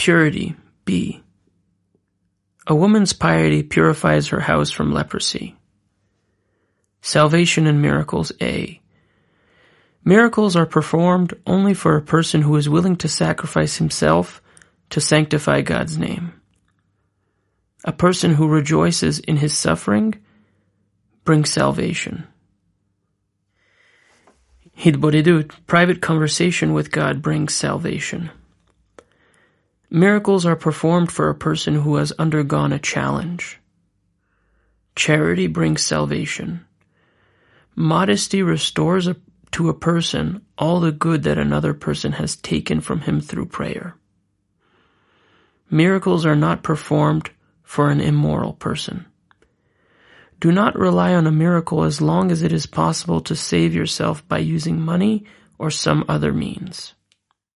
Purity, B. A woman's piety purifies her house from leprosy. Salvation and miracles, A. Miracles are performed only for a person who is willing to sacrifice himself to sanctify God's name. A person who rejoices in his suffering brings salvation. Hitbodedut, private conversation with God brings salvation. Miracles are performed for a person who has undergone a challenge. Charity brings salvation. Modesty restores a, to a person all the good that another person has taken from him through prayer. Miracles are not performed for an immoral person. Do not rely on a miracle as long as it is possible to save yourself by using money or some other means.